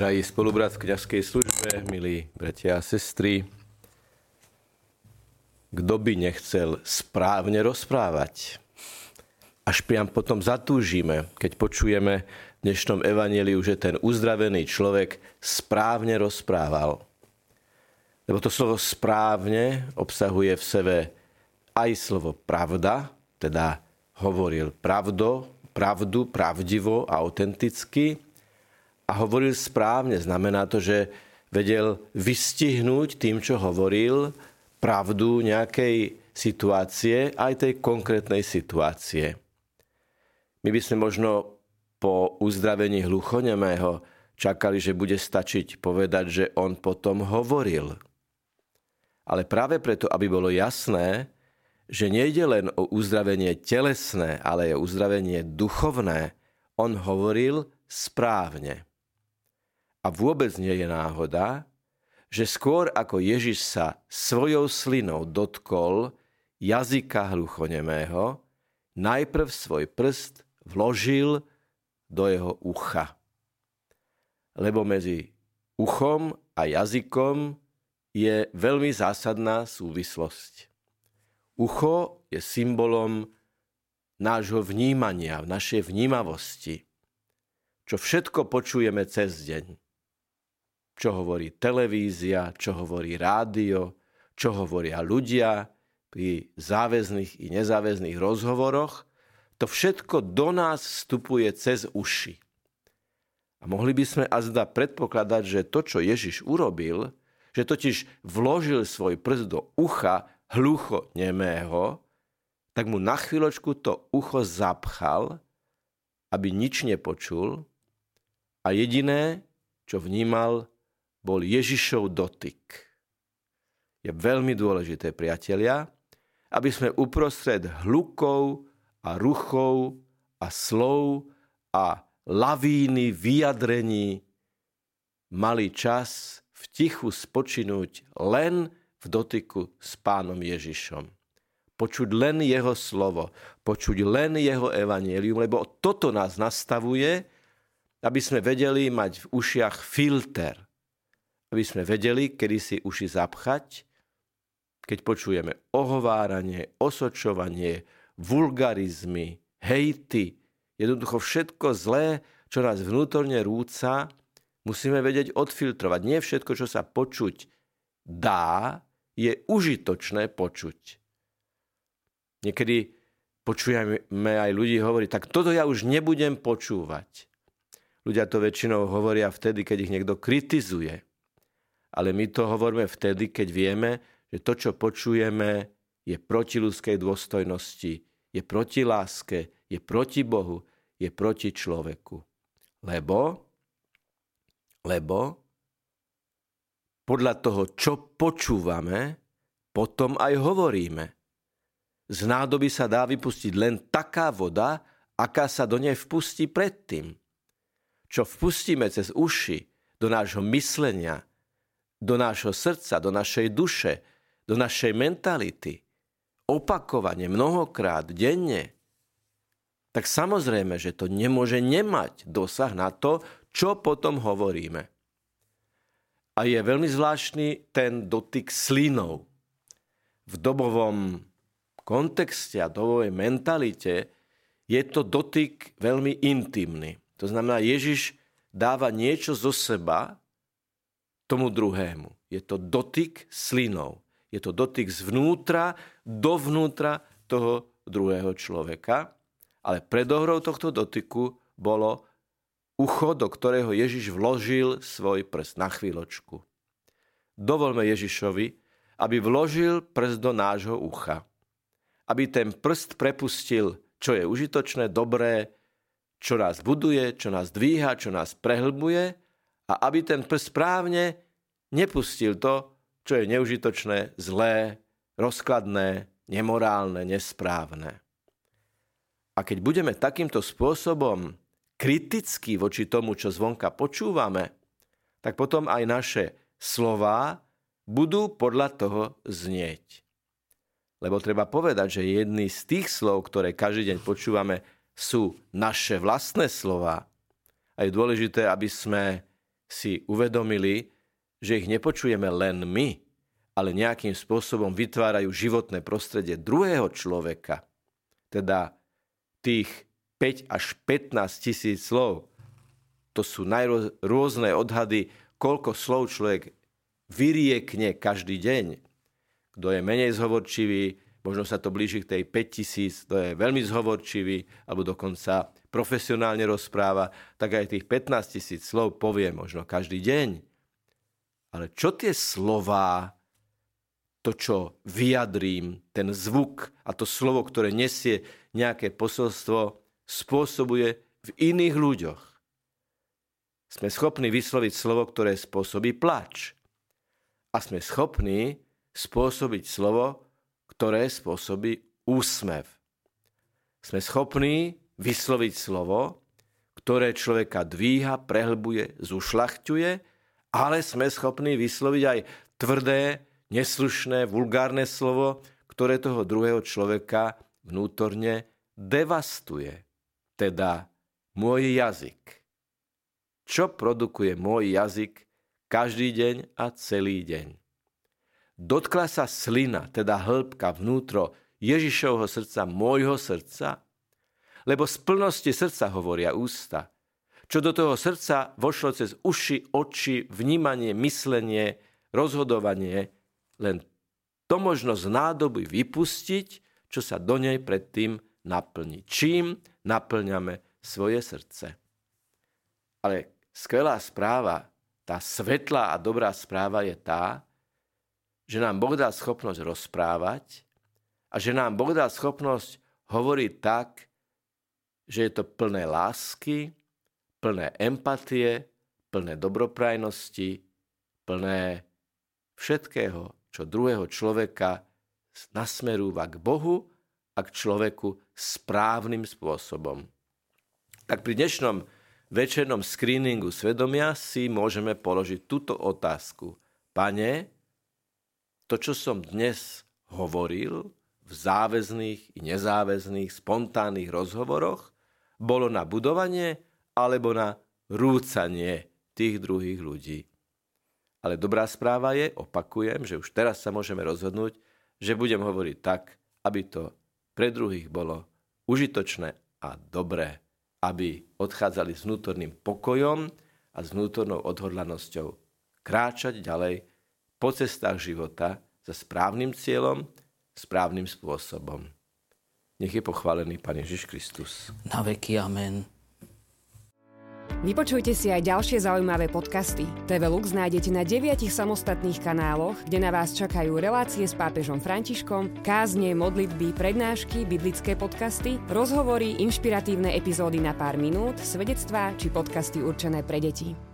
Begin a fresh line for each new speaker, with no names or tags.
Drahí spolubrat v kniazkej službe, milí bratia a sestry, kto by nechcel správne rozprávať? Až priam potom zatúžime, keď počujeme v dnešnom evaneliu, že ten uzdravený človek správne rozprával. Lebo to slovo správne obsahuje v sebe aj slovo pravda, teda hovoril pravdo, pravdu, pravdivo autenticky, a hovoril správne. Znamená to, že vedel vystihnúť tým, čo hovoril, pravdu nejakej situácie, aj tej konkrétnej situácie. My by sme možno po uzdravení hluchonemého čakali, že bude stačiť povedať, že on potom hovoril. Ale práve preto, aby bolo jasné, že nejde len o uzdravenie telesné, ale o uzdravenie duchovné, on hovoril správne. A vôbec nie je náhoda, že skôr ako Ježiš sa svojou slinou dotkol jazyka hluchonemého, najprv svoj prst vložil do jeho ucha. Lebo medzi uchom a jazykom je veľmi zásadná súvislosť. Ucho je symbolom nášho vnímania, našej vnímavosti, čo všetko počujeme cez deň čo hovorí televízia, čo hovorí rádio, čo hovoria ľudia pri záväzných i nezáväzných rozhovoroch, to všetko do nás vstupuje cez uši. A mohli by sme azda predpokladať, že to, čo Ježiš urobil, že totiž vložil svoj prst do ucha hlucho nemého, tak mu na chvíľočku to ucho zapchal, aby nič nepočul a jediné, čo vnímal, bol Ježišov dotyk. Je veľmi dôležité, priatelia, aby sme uprostred hlukov a ruchov a slov a lavíny vyjadrení mali čas v tichu spočinúť len v dotyku s pánom Ježišom. Počuť len jeho slovo, počuť len jeho evanielium, lebo toto nás nastavuje, aby sme vedeli mať v ušiach filter – aby sme vedeli, kedy si uši zapchať, keď počujeme ohováranie, osočovanie, vulgarizmy, hejty, jednoducho všetko zlé, čo nás vnútorne rúca, musíme vedieť odfiltrovať. Nie všetko, čo sa počuť dá, je užitočné počuť. Niekedy počujeme aj ľudí hovoriť, tak toto ja už nebudem počúvať. Ľudia to väčšinou hovoria vtedy, keď ich niekto kritizuje ale my to hovoríme vtedy, keď vieme, že to, čo počujeme, je proti ľudskej dôstojnosti, je proti láske, je proti Bohu, je proti človeku. Lebo, lebo podľa toho, čo počúvame, potom aj hovoríme. Z nádoby sa dá vypustiť len taká voda, aká sa do nej vpustí predtým. Čo vpustíme cez uši do nášho myslenia, do nášho srdca, do našej duše, do našej mentality, opakovane, mnohokrát, denne, tak samozrejme, že to nemôže nemať dosah na to, čo potom hovoríme. A je veľmi zvláštny ten dotyk slinou. V dobovom kontexte a dobovej mentalite je to dotyk veľmi intimný. To znamená, Ježiš dáva niečo zo seba, tomu druhému. Je to dotyk slinou. Je to dotyk zvnútra, dovnútra toho druhého človeka. Ale predohrou tohto dotyku bolo ucho, do ktorého Ježiš vložil svoj prst na chvíľočku. Dovolme Ježišovi, aby vložil prst do nášho ucha. Aby ten prst prepustil, čo je užitočné, dobré, čo nás buduje, čo nás dvíha, čo nás prehlbuje a aby ten prst správne nepustil to, čo je neužitočné, zlé, rozkladné, nemorálne, nesprávne. A keď budeme takýmto spôsobom kritickí voči tomu, čo zvonka počúvame, tak potom aj naše slová budú podľa toho znieť. Lebo treba povedať, že jedny z tých slov, ktoré každý deň počúvame, sú naše vlastné slova. A je dôležité, aby sme si uvedomili, že ich nepočujeme len my, ale nejakým spôsobom vytvárajú životné prostredie druhého človeka, teda tých 5 až 15 tisíc slov, to sú najrôzne odhady, koľko slov človek vyriekne každý deň. Kto je menej zhovorčivý, možno sa to blíži k tej 5000, to je veľmi zhovorčivý, alebo dokonca profesionálne rozpráva, tak aj tých 15 tisíc slov povie možno každý deň. Ale čo tie slová, to, čo vyjadrím, ten zvuk a to slovo, ktoré nesie nejaké posolstvo, spôsobuje v iných ľuďoch. Sme schopní vysloviť slovo, ktoré spôsobí plač. A sme schopní spôsobiť slovo, ktoré spôsobí úsmev. Sme schopní vysloviť slovo, ktoré človeka dvíha, prehlbuje, zušľachťuje, ale sme schopní vysloviť aj tvrdé, neslušné, vulgárne slovo, ktoré toho druhého človeka vnútorne devastuje. Teda môj jazyk. Čo produkuje môj jazyk každý deň a celý deň? Dotkla sa slina, teda hĺbka vnútro Ježišovho srdca, môjho srdca, lebo z plnosti srdca hovoria ústa. Čo do toho srdca vošlo cez uši, oči, vnímanie, myslenie, rozhodovanie, len to možno z nádoby vypustiť, čo sa do nej predtým naplní. Čím naplňame svoje srdce. Ale skvelá správa, tá svetlá a dobrá správa je tá, že nám Boh dá schopnosť rozprávať a že nám Boh dá schopnosť hovoriť tak, že je to plné lásky, plné empatie, plné dobroprajnosti, plné všetkého, čo druhého človeka nasmerúva k Bohu a k človeku správnym spôsobom. Tak pri dnešnom večernom screeningu svedomia si môžeme položiť túto otázku. Pane, to, čo som dnes hovoril v záväzných i nezáväzných spontánnych rozhovoroch, bolo na budovanie alebo na rúcanie tých druhých ľudí. Ale dobrá správa je, opakujem, že už teraz sa môžeme rozhodnúť, že budem hovoriť tak, aby to pre druhých bolo užitočné a dobré, aby odchádzali s vnútorným pokojom a s vnútornou odhodlanosťou kráčať ďalej po cestách života za správnym cieľom, správnym spôsobom. Nech je pochválený Pán Ježiš Kristus.
Na veky amen.
Vypočujte si aj ďalšie zaujímavé podcasty. TV Lux nájdete na deviatich samostatných kanáloch, kde na vás čakajú relácie s pápežom Františkom, kázne, modlitby, prednášky, biblické podcasty, rozhovory, inšpiratívne epizódy na pár minút, svedectvá či podcasty určené pre deti.